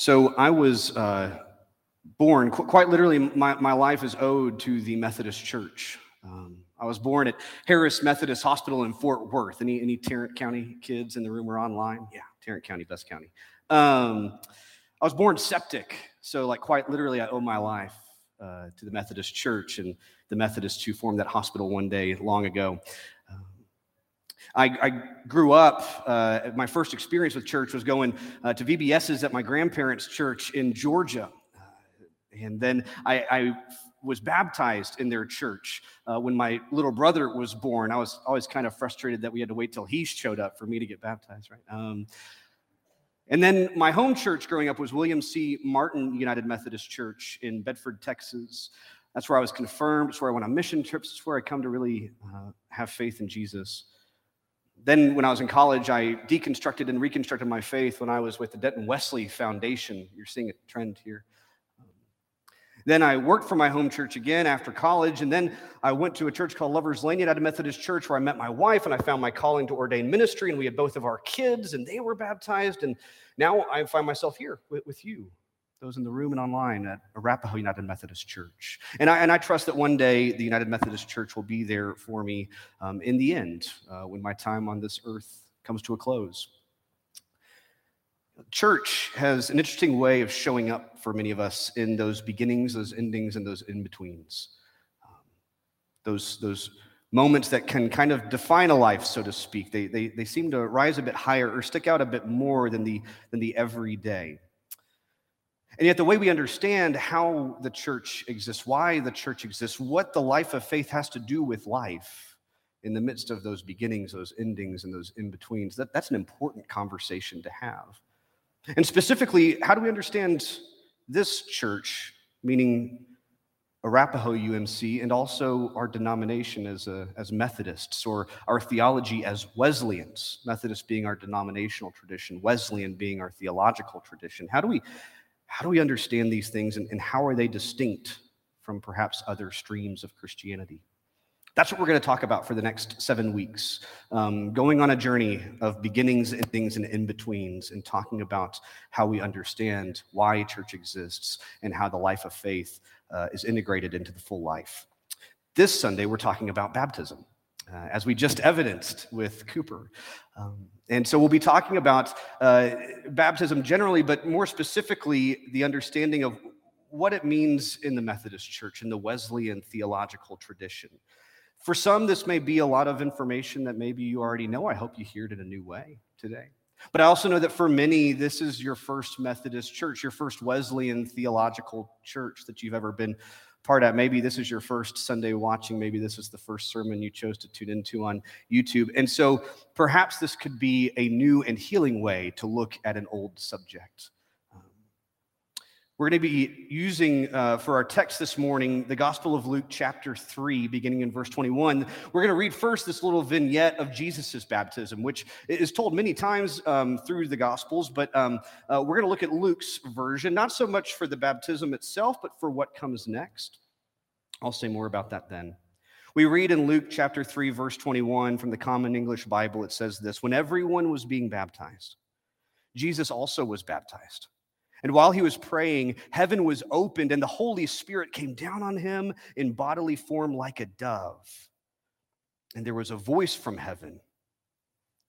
So I was uh, born, qu- quite literally, my, my life is owed to the Methodist Church. Um, I was born at Harris Methodist Hospital in Fort Worth. Any, any Tarrant County kids in the room or online? Yeah, Tarrant County, best county. Um, I was born septic, so like quite literally, I owe my life uh, to the Methodist Church and the Methodists who formed that hospital one day long ago. I, I grew up, uh, my first experience with church was going uh, to VBS's at my grandparents' church in Georgia. Uh, and then I, I, was baptized in their church uh, when my little brother was born. I was always kind of frustrated that we had to wait till he showed up for me to get baptized, right? Um, and then my home church growing up was William C. Martin United Methodist Church in Bedford, Texas. That's where I was confirmed. It's where I went on mission trips. It's where I come to really uh, have faith in Jesus. Then, when I was in college, I deconstructed and reconstructed my faith when I was with the Denton Wesley Foundation. You're seeing a trend here. Then I worked for my home church again after college, and then I went to a church called Lovers Lane a Methodist Church where I met my wife and I found my calling to ordain ministry, and we had both of our kids, and they were baptized, and now I find myself here with, with you those in the room and online at Arapahoe United Methodist Church. And I, and I trust that one day the United Methodist Church will be there for me um, in the end uh, when my time on this earth comes to a close. Church has an interesting way of showing up for many of us in those beginnings, those endings, and those in betweens. Um, those, those moments that can kind of define a life, so to speak. They, they, they seem to rise a bit higher or stick out a bit more than the, than the everyday. And yet, the way we understand how the church exists, why the church exists, what the life of faith has to do with life in the midst of those beginnings, those endings, and those in betweens, that, that's an important conversation to have. And specifically, how do we understand this church, meaning Arapahoe UMC, and also our denomination as, a, as Methodists, or our theology as Wesleyans, Methodist being our denominational tradition, Wesleyan being our theological tradition? How do we how do we understand these things and, and how are they distinct from perhaps other streams of Christianity? That's what we're going to talk about for the next seven weeks. Um, going on a journey of beginnings, endings, and in betweens, and talking about how we understand why church exists and how the life of faith uh, is integrated into the full life. This Sunday, we're talking about baptism uh, as we just evidenced with Cooper. Um, and so we'll be talking about uh, baptism generally, but more specifically, the understanding of what it means in the Methodist Church, in the Wesleyan theological tradition. For some, this may be a lot of information that maybe you already know. I hope you hear it in a new way today. But I also know that for many, this is your first Methodist church, your first Wesleyan theological church that you've ever been part at. Maybe this is your first Sunday watching. Maybe this is the first sermon you chose to tune into on YouTube. And so perhaps this could be a new and healing way to look at an old subject. We're going to be using uh, for our text this morning the Gospel of Luke, chapter 3, beginning in verse 21. We're going to read first this little vignette of Jesus' baptism, which is told many times um, through the Gospels, but um, uh, we're going to look at Luke's version, not so much for the baptism itself, but for what comes next. I'll say more about that then. We read in Luke chapter 3, verse 21 from the Common English Bible, it says this When everyone was being baptized, Jesus also was baptized. And while he was praying, heaven was opened, and the Holy Spirit came down on him in bodily form like a dove. And there was a voice from heaven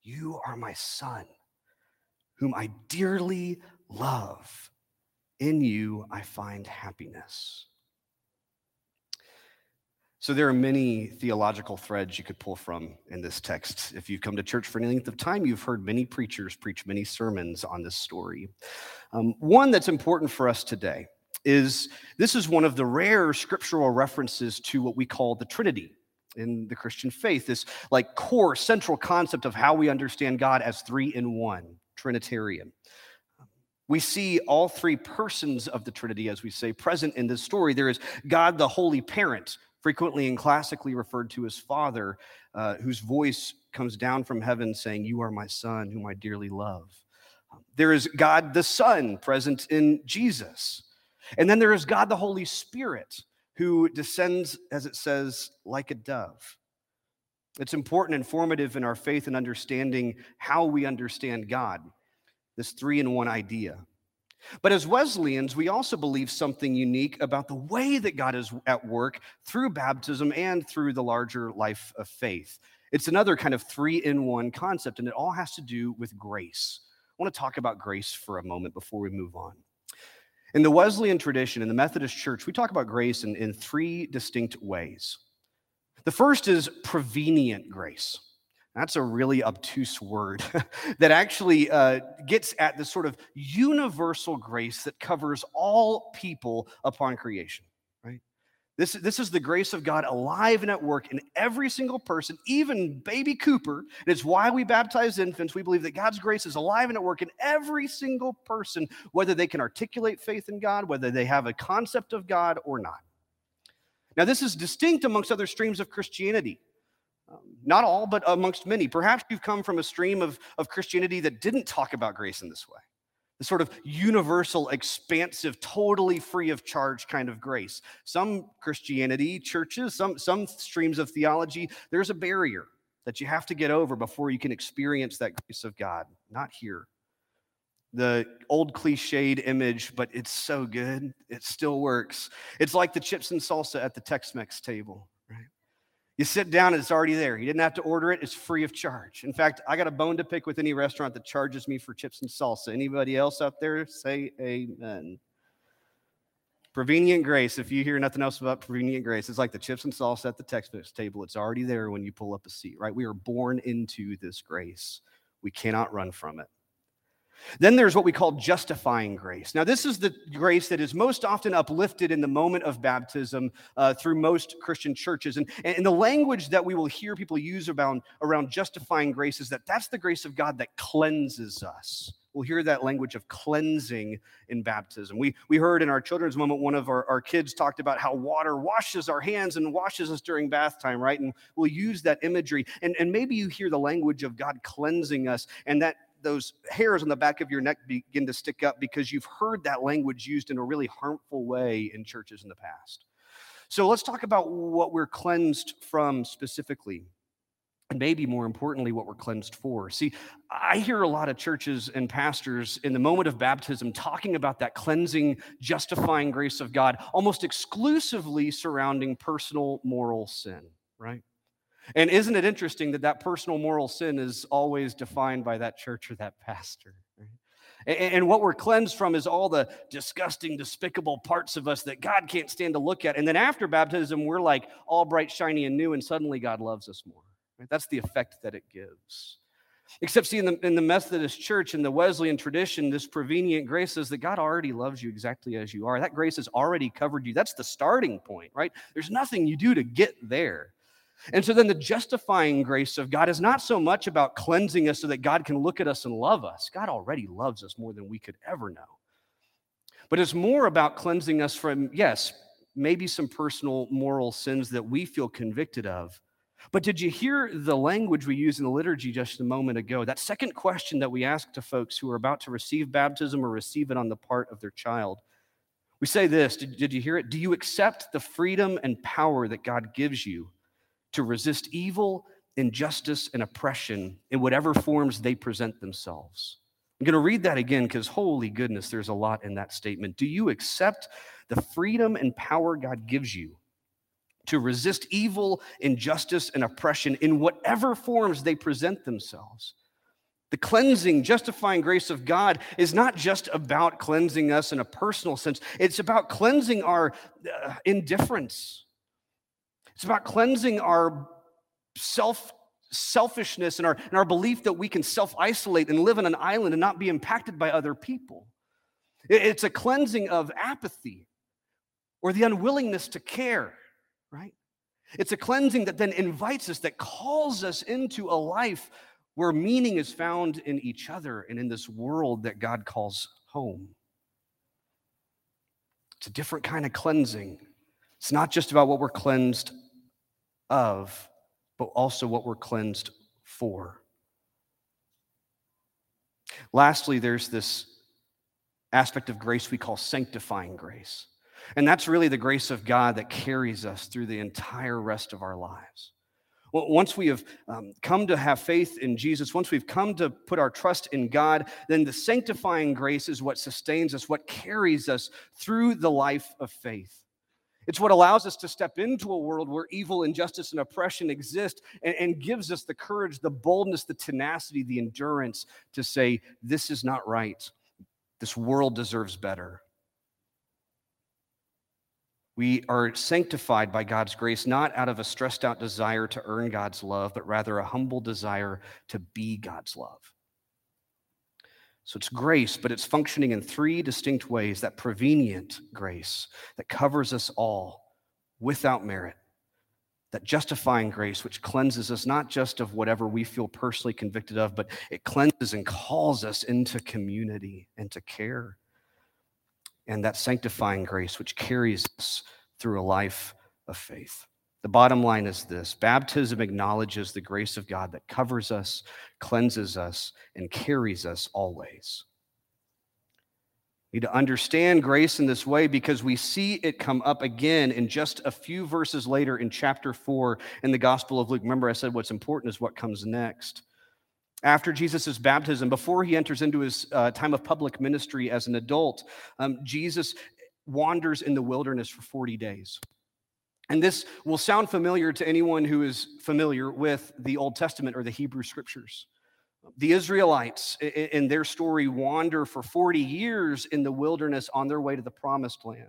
You are my son, whom I dearly love. In you I find happiness. So there are many theological threads you could pull from in this text. If you've come to church for any length of time, you've heard many preachers preach many sermons on this story. Um, one that's important for us today is this is one of the rare scriptural references to what we call the Trinity in the Christian faith, this like core central concept of how we understand God as three in one, Trinitarian. We see all three persons of the Trinity, as we say, present in this story. There is God, the Holy Parent, frequently and classically referred to as Father, uh, whose voice comes down from heaven saying, You are my Son, whom I dearly love. There is God the Son present in Jesus. And then there is God the Holy Spirit who descends, as it says, like a dove. It's important and formative in our faith and understanding how we understand God, this three in one idea. But as Wesleyans, we also believe something unique about the way that God is at work through baptism and through the larger life of faith. It's another kind of three in one concept, and it all has to do with grace. I want to talk about grace for a moment before we move on. In the Wesleyan tradition, in the Methodist Church, we talk about grace in, in three distinct ways. The first is prevenient grace. That's a really obtuse word that actually uh, gets at the sort of universal grace that covers all people upon creation, right? This, this is the grace of God alive and at work in every single person, even baby Cooper. And it's why we baptize infants. We believe that God's grace is alive and at work in every single person, whether they can articulate faith in God, whether they have a concept of God or not. Now, this is distinct amongst other streams of Christianity. Not all, but amongst many. Perhaps you've come from a stream of, of Christianity that didn't talk about grace in this way. The sort of universal, expansive, totally free of charge kind of grace. Some Christianity churches, some, some streams of theology, there's a barrier that you have to get over before you can experience that grace of God. Not here. The old cliched image, but it's so good. It still works. It's like the chips and salsa at the Tex Mex table? You sit down and it's already there. You didn't have to order it, it's free of charge. In fact, I got a bone to pick with any restaurant that charges me for chips and salsa. Anybody else out there say amen? Prevenient grace, if you hear nothing else about prevenient grace, it's like the chips and salsa at the Tex Mex table. It's already there when you pull up a seat, right? We are born into this grace. We cannot run from it. Then there's what we call justifying grace. Now, this is the grace that is most often uplifted in the moment of baptism uh, through most Christian churches. And, and the language that we will hear people use around, around justifying grace is that that's the grace of God that cleanses us. We'll hear that language of cleansing in baptism. We, we heard in our children's moment, one of our, our kids talked about how water washes our hands and washes us during bath time, right? And we'll use that imagery. And, and maybe you hear the language of God cleansing us, and that those hairs on the back of your neck begin to stick up because you've heard that language used in a really harmful way in churches in the past. So let's talk about what we're cleansed from specifically. And maybe more importantly, what we're cleansed for. See, I hear a lot of churches and pastors in the moment of baptism talking about that cleansing, justifying grace of God, almost exclusively surrounding personal moral sin, right? And isn't it interesting that that personal moral sin is always defined by that church or that pastor? And what we're cleansed from is all the disgusting, despicable parts of us that God can't stand to look at. And then after baptism, we're like all bright, shiny, and new, and suddenly God loves us more. That's the effect that it gives. Except, see, in the, in the Methodist church, in the Wesleyan tradition, this prevenient grace says that God already loves you exactly as you are. That grace has already covered you. That's the starting point, right? There's nothing you do to get there. And so then the justifying grace of God is not so much about cleansing us so that God can look at us and love us. God already loves us more than we could ever know. But it's more about cleansing us from, yes, maybe some personal moral sins that we feel convicted of. But did you hear the language we used in the liturgy just a moment ago? That second question that we ask to folks who are about to receive baptism or receive it on the part of their child. We say this did, did you hear it? Do you accept the freedom and power that God gives you? To resist evil, injustice, and oppression in whatever forms they present themselves. I'm going to read that again because, holy goodness, there's a lot in that statement. Do you accept the freedom and power God gives you to resist evil, injustice, and oppression in whatever forms they present themselves? The cleansing, justifying grace of God is not just about cleansing us in a personal sense, it's about cleansing our uh, indifference it's about cleansing our self selfishness and our, and our belief that we can self isolate and live on an island and not be impacted by other people. It's a cleansing of apathy or the unwillingness to care, right? It's a cleansing that then invites us, that calls us into a life where meaning is found in each other and in this world that God calls home. It's a different kind of cleansing. It's not just about what we're cleansed of, but also what we're cleansed for. Lastly, there's this aspect of grace we call sanctifying grace. And that's really the grace of God that carries us through the entire rest of our lives. Once we have um, come to have faith in Jesus, once we've come to put our trust in God, then the sanctifying grace is what sustains us, what carries us through the life of faith. It's what allows us to step into a world where evil, injustice, and oppression exist and, and, gives us the courage, the boldness, the tenacity, the endurance to say, This is not right. This world deserves better. We are sanctified by God's grace, not out of a stressed out desire to earn God's love, but rather a humble desire to be God's love. So it's grace, but it's functioning in three distinct ways that prevenient grace that covers us all without merit, that justifying grace, which cleanses us not just of whatever we feel personally convicted of, but it cleanses and calls us into community and to care and that sanctifying grace which carries us through a life of faith. The bottom line is this baptism acknowledges the grace of God that covers us, cleanses us, and carries us always. We need to understand grace in this way because we see it come up again in just a few verses later in chapter 4 in the Gospel of Luke. Remember, I said what's important is what comes next after Jesus' baptism, before he enters into his uh, time of public ministry as an adult, um, Jesus wanders in the wilderness for 40 days. And this will sound familiar to anyone who is familiar with the Old Testament or the Hebrew scriptures. The Israelites, in their story, wander for 40 years in the wilderness on their way to the promised land.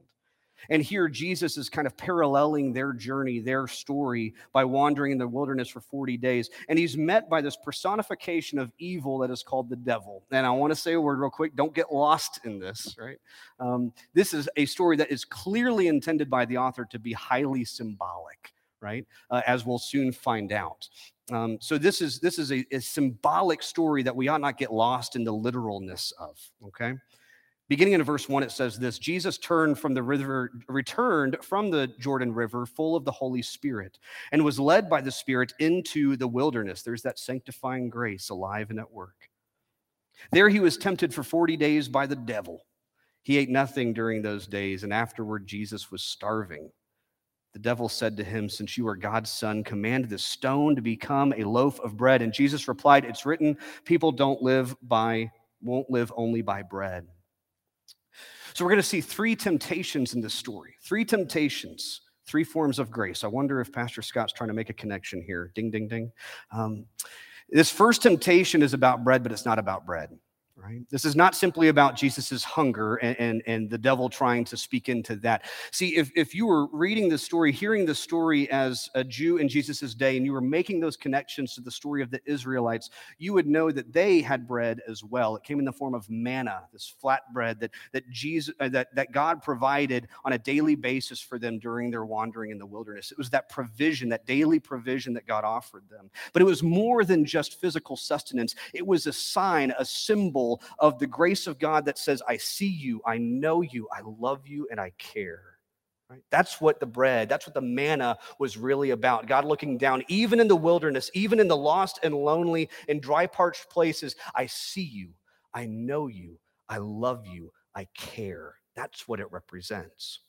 And here Jesus is kind of paralleling their journey, their story, by wandering in the wilderness for 40 days. And he's met by this personification of evil that is called the devil. And I want to say a word real quick. Don't get lost in this, right? Um, this is a story that is clearly intended by the author to be highly symbolic, right? Uh, as we'll soon find out. Um, so this is this is a, a symbolic story that we ought not get lost in the literalness of. Okay. Beginning in verse 1, it says this Jesus turned from the river, returned from the Jordan River full of the Holy Spirit and was led by the Spirit into the wilderness. There's that sanctifying grace alive and at work. There he was tempted for 40 days by the devil. He ate nothing during those days, and afterward Jesus was starving. The devil said to him, Since you are God's son, command this stone to become a loaf of bread. And Jesus replied, It's written, people don't live by, won't live only by bread. So we're going to see three temptations in this story. Three temptations, three forms of grace. I wonder if Pastor Scott's trying to make a connection here. Ding, ding, ding. Um, this first temptation is about bread, but it's not about bread right? This is not simply about Jesus's hunger and, and, and, the devil trying to speak into that. See, if, if you were reading the story, hearing the story as a Jew in Jesus's day, and you were making those connections to the story of the Israelites, you would know that they had bread as well. It came in the form of manna, this flat bread that, that, Jesus, uh, that, that God provided on a daily basis for them during their wandering in the wilderness. It was that provision, that daily provision that God offered them. But it was more than just physical sustenance, it was a sign, a symbol of the grace of God that says, I see you, I know you, I love you, and I care. Right? That's what the bread, that's what the manna was really about. God looking down, even in the wilderness, even in the lost and lonely and dry, parched places. I see you, I know you, I love you, I care. That's what it represents.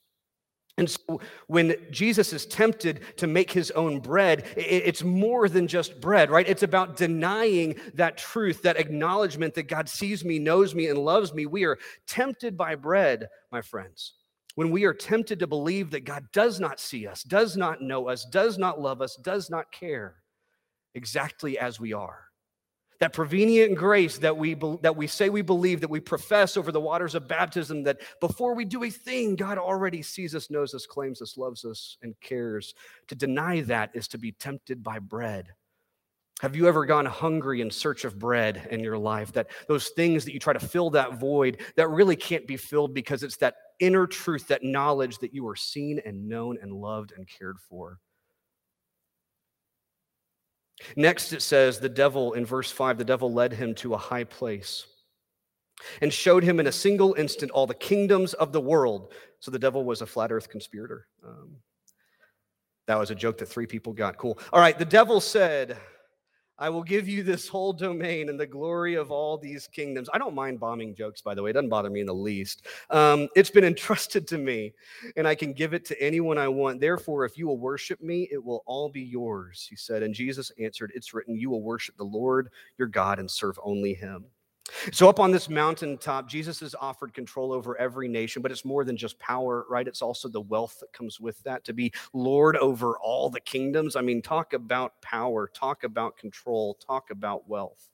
And so when Jesus is tempted to make his own bread, it's more than just bread, right? It's about denying that truth, that acknowledgement that God sees me, knows me, and loves me. We are tempted by bread, my friends. When we are tempted to believe that God does not see us, does not know us, does not love us, does not care, exactly as we are that prevenient grace that we, that we say we believe, that we profess over the waters of baptism, that before we do a thing, God already sees us, knows us, claims us, loves us, and cares. To deny that is to be tempted by bread. Have you ever gone hungry in search of bread in your life? That those things that you try to fill that void that really can't be filled because it's that inner truth, that knowledge that you are seen and known and loved and cared for. Next, it says, the devil, in verse 5, the devil led him to a high place and showed him in a single instant all the kingdoms of the world. So the devil was a flat earth conspirator. Um, that was a joke that three people got. Cool. All right, the devil said, I will give you this whole domain and the glory of all these kingdoms. I don't mind bombing jokes, by the way. It doesn't bother me in the least. Um, it's been entrusted to me, and I can give it to anyone I want. Therefore, if you will worship me, it will all be yours, he said. And Jesus answered, It's written, You will worship the Lord your God and serve only him. So, up on this mountaintop, Jesus has offered control over every nation, but it's more than just power, right? It's also the wealth that comes with that to be Lord over all the kingdoms. I mean, talk about power, talk about control, talk about wealth.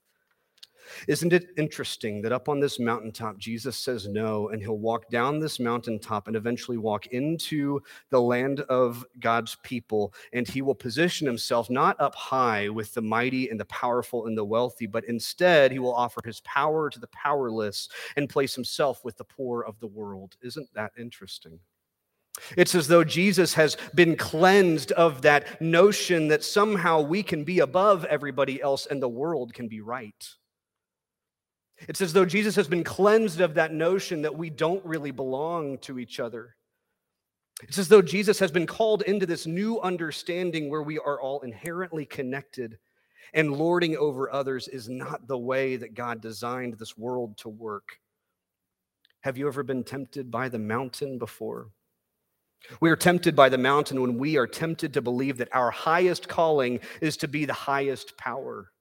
Isn't it interesting that up on this mountaintop, Jesus says no, and he'll walk down this mountaintop and eventually walk into the land of God's people, and he will position himself not up high with the mighty and the powerful and the wealthy, but instead he will offer his power to the powerless and place himself with the poor of the world. Isn't that interesting? It's as though Jesus has been cleansed of that notion that somehow we can be above everybody else and the world can be right. It's as though Jesus has been cleansed of that notion that we don't really belong to each other. It's as though Jesus has been called into this new understanding where we are all inherently connected, and lording over others is not the way that God designed this world to work. Have you ever been tempted by the mountain before? We are tempted by the mountain when we are tempted to believe that our highest calling is to be the highest power.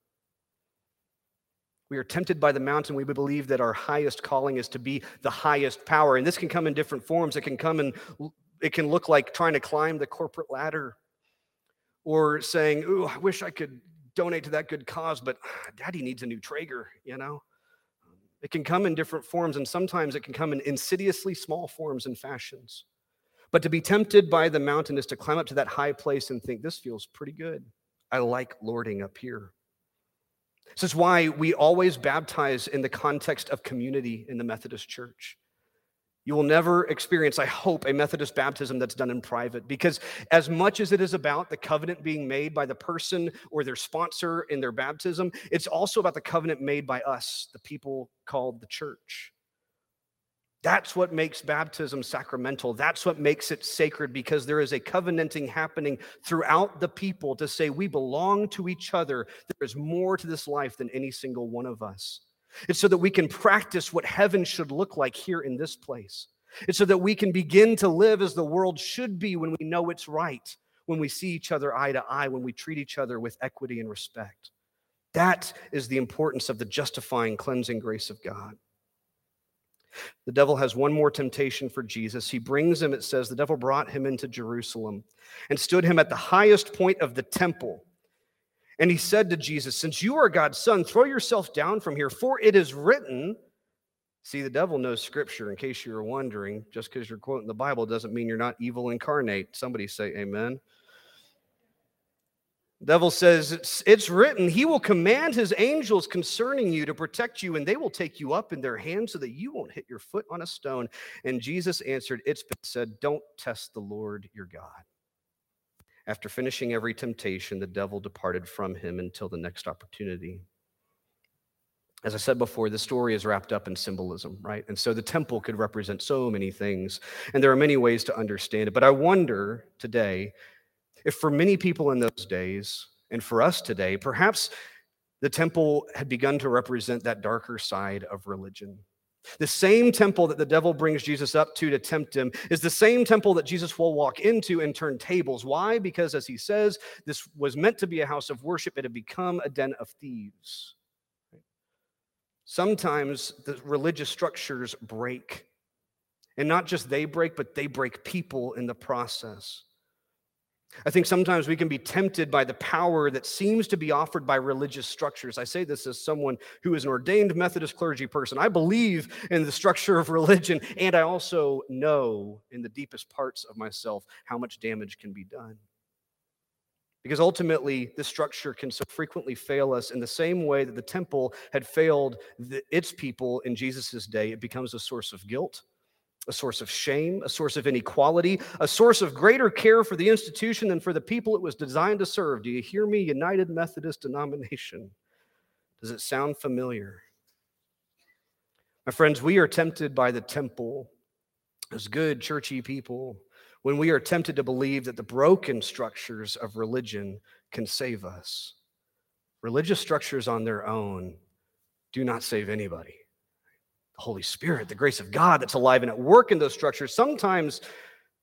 We are tempted by the mountain. We believe that our highest calling is to be the highest power. And this can come in different forms. It can come and it can look like trying to climb the corporate ladder or saying, Ooh, I wish I could donate to that good cause, but daddy needs a new Traeger, you know? It can come in different forms, and sometimes it can come in insidiously small forms and fashions. But to be tempted by the mountain is to climb up to that high place and think, this feels pretty good. I like lording up here. This is why we always baptize in the context of community in the Methodist Church. You will never experience, I hope, a Methodist baptism that's done in private because, as much as it is about the covenant being made by the person or their sponsor in their baptism, it's also about the covenant made by us, the people called the church. That's what makes baptism sacramental. That's what makes it sacred because there is a covenanting happening throughout the people to say we belong to each other. There is more to this life than any single one of us. It's so that we can practice what heaven should look like here in this place. It's so that we can begin to live as the world should be when we know it's right, when we see each other eye to eye, when we treat each other with equity and respect. That is the importance of the justifying, cleansing grace of God. The devil has one more temptation for Jesus. He brings him, it says, the devil brought him into Jerusalem and stood him at the highest point of the temple. And he said to Jesus, Since you are God's son, throw yourself down from here, for it is written. See, the devil knows scripture, in case you were wondering. Just because you're quoting the Bible doesn't mean you're not evil incarnate. Somebody say amen. Devil says, it's, it's written, he will command his angels concerning you to protect you, and they will take you up in their hands so that you won't hit your foot on a stone. And Jesus answered, It's been said, Don't test the Lord your God. After finishing every temptation, the devil departed from him until the next opportunity. As I said before, the story is wrapped up in symbolism, right? And so the temple could represent so many things, and there are many ways to understand it. But I wonder today if for many people in those days, and for us today, perhaps the temple had begun to represent that darker side of religion. The same temple that the devil brings Jesus up to to tempt him is the same temple that Jesus will walk into and turn tables. Why? Because, as he says, this was meant to be a house of worship, it had become a den of thieves. Sometimes the religious structures break. And not just they break, but they break people in the process. I think sometimes we can be tempted by the power that seems to be offered by religious structures. I say this as someone who is an ordained Methodist clergy person. I believe in the structure of religion, and I also know in the deepest parts of myself how much damage can be done. Because ultimately, this structure can so frequently fail us in the same way that the temple had failed the, its people in Jesus' day. It becomes a source of guilt, a source of shame, a source of inequality, a source of greater care for the institution than for the people it was designed to serve. Do you hear me, United Methodist denomination? Does it sound familiar? My friends, we are tempted by the temple as good, churchy people when we are tempted to believe that the broken structures of religion can save us. Religious structures on their own do not save anybody. Holy Spirit, the grace of God that's alive and at work in those structures, sometimes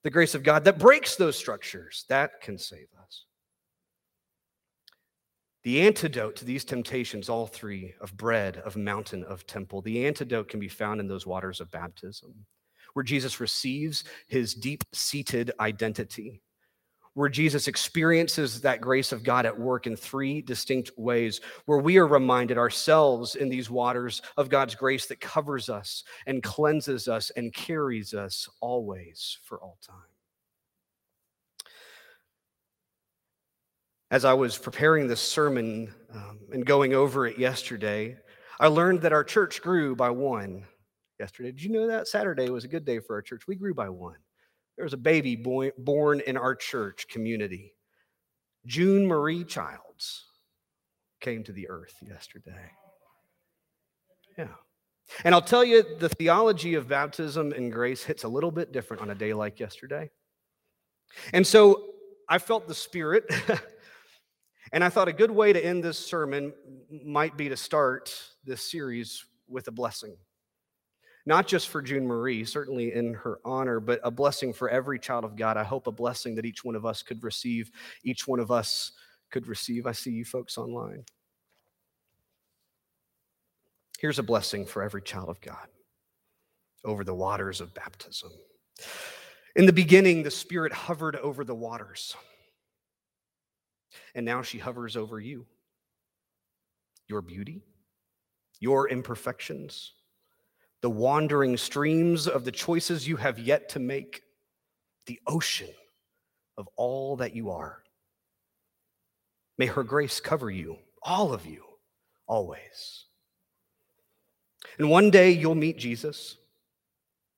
the grace of God that breaks those structures, that can save us. The antidote to these temptations, all three of bread, of mountain, of temple, the antidote can be found in those waters of baptism, where Jesus receives his deep seated identity where Jesus experiences that grace of God at work in three distinct ways, where we are reminded ourselves in these waters of God's grace that covers us and cleanses us and carries us always for all time. As I was preparing this sermon um, and going over it yesterday, I learned that our church grew by one yesterday. Did you know that? Saturday was a good day for our church. We grew by one. There was a baby boy, born in our church community. June Marie Childs came to the earth yesterday. Yeah. And I'll tell you, the theology of baptism and grace hits a little bit different on a day like yesterday. And so I felt the Spirit, and I thought a good way to end this sermon might be to start this series with a blessing not just for June Marie, certainly in her honor, but a blessing for every child of God. I hope a blessing that each one of us could receive, each one of us could receive. I see you folks online. Here's a blessing for every child of God over the waters of baptism. In the beginning, the Spirit hovered over the waters, and now she hovers over you. Your beauty, your imperfections, the wandering streams of the choices you have yet to make, the ocean of all that you are. May her grace cover you, all of you, always. And one day you'll meet Jesus.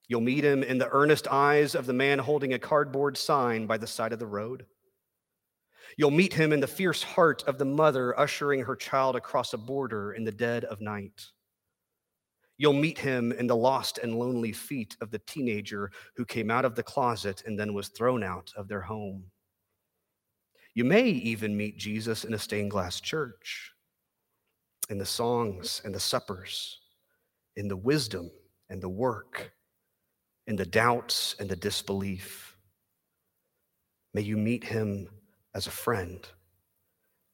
You'll meet him in the earnest eyes of the man holding a cardboard sign by the side of the road. You'll meet him in the fierce heart of the mother ushering her child across a border in the dead of night. You'll meet him in the lost and lonely feet of the teenager who came out of the closet and then was thrown out of their home. You may even meet Jesus in a stained glass church, in the songs and the suppers, in the wisdom and the work, in the doubts and the disbelief. May you meet him as a friend,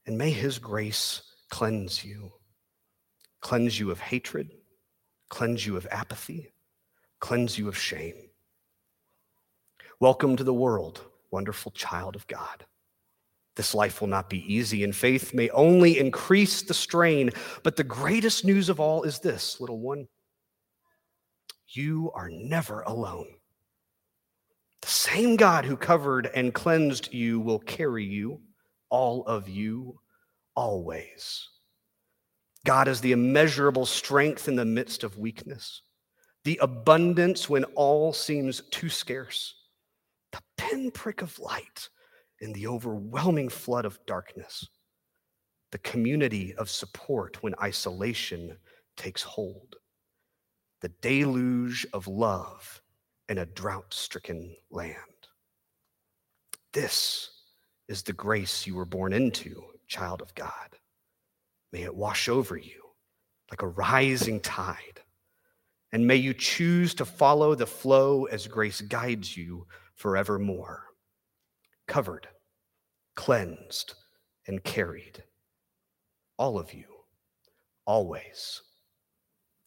and may his grace cleanse you, cleanse you of hatred cleanse you of apathy, cleanse you of shame. Welcome to the world, wonderful child of God. This life will not be easy, and faith may only increase the strain. But the greatest news of all is this, little one you are never alone. The same God who covered and cleansed you will carry you, all of you, always. God is the immeasurable strength in the midst of weakness, the abundance when all seems too scarce, the pinprick of light in the overwhelming flood of darkness, the community of support when isolation takes hold, the deluge of love in a drought stricken land. This is the grace you were born into, child of God. May it wash over you like a rising tide. And may you choose to follow the flow as grace guides you forevermore. Covered, cleansed, and carried. All of you, always.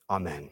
Amen.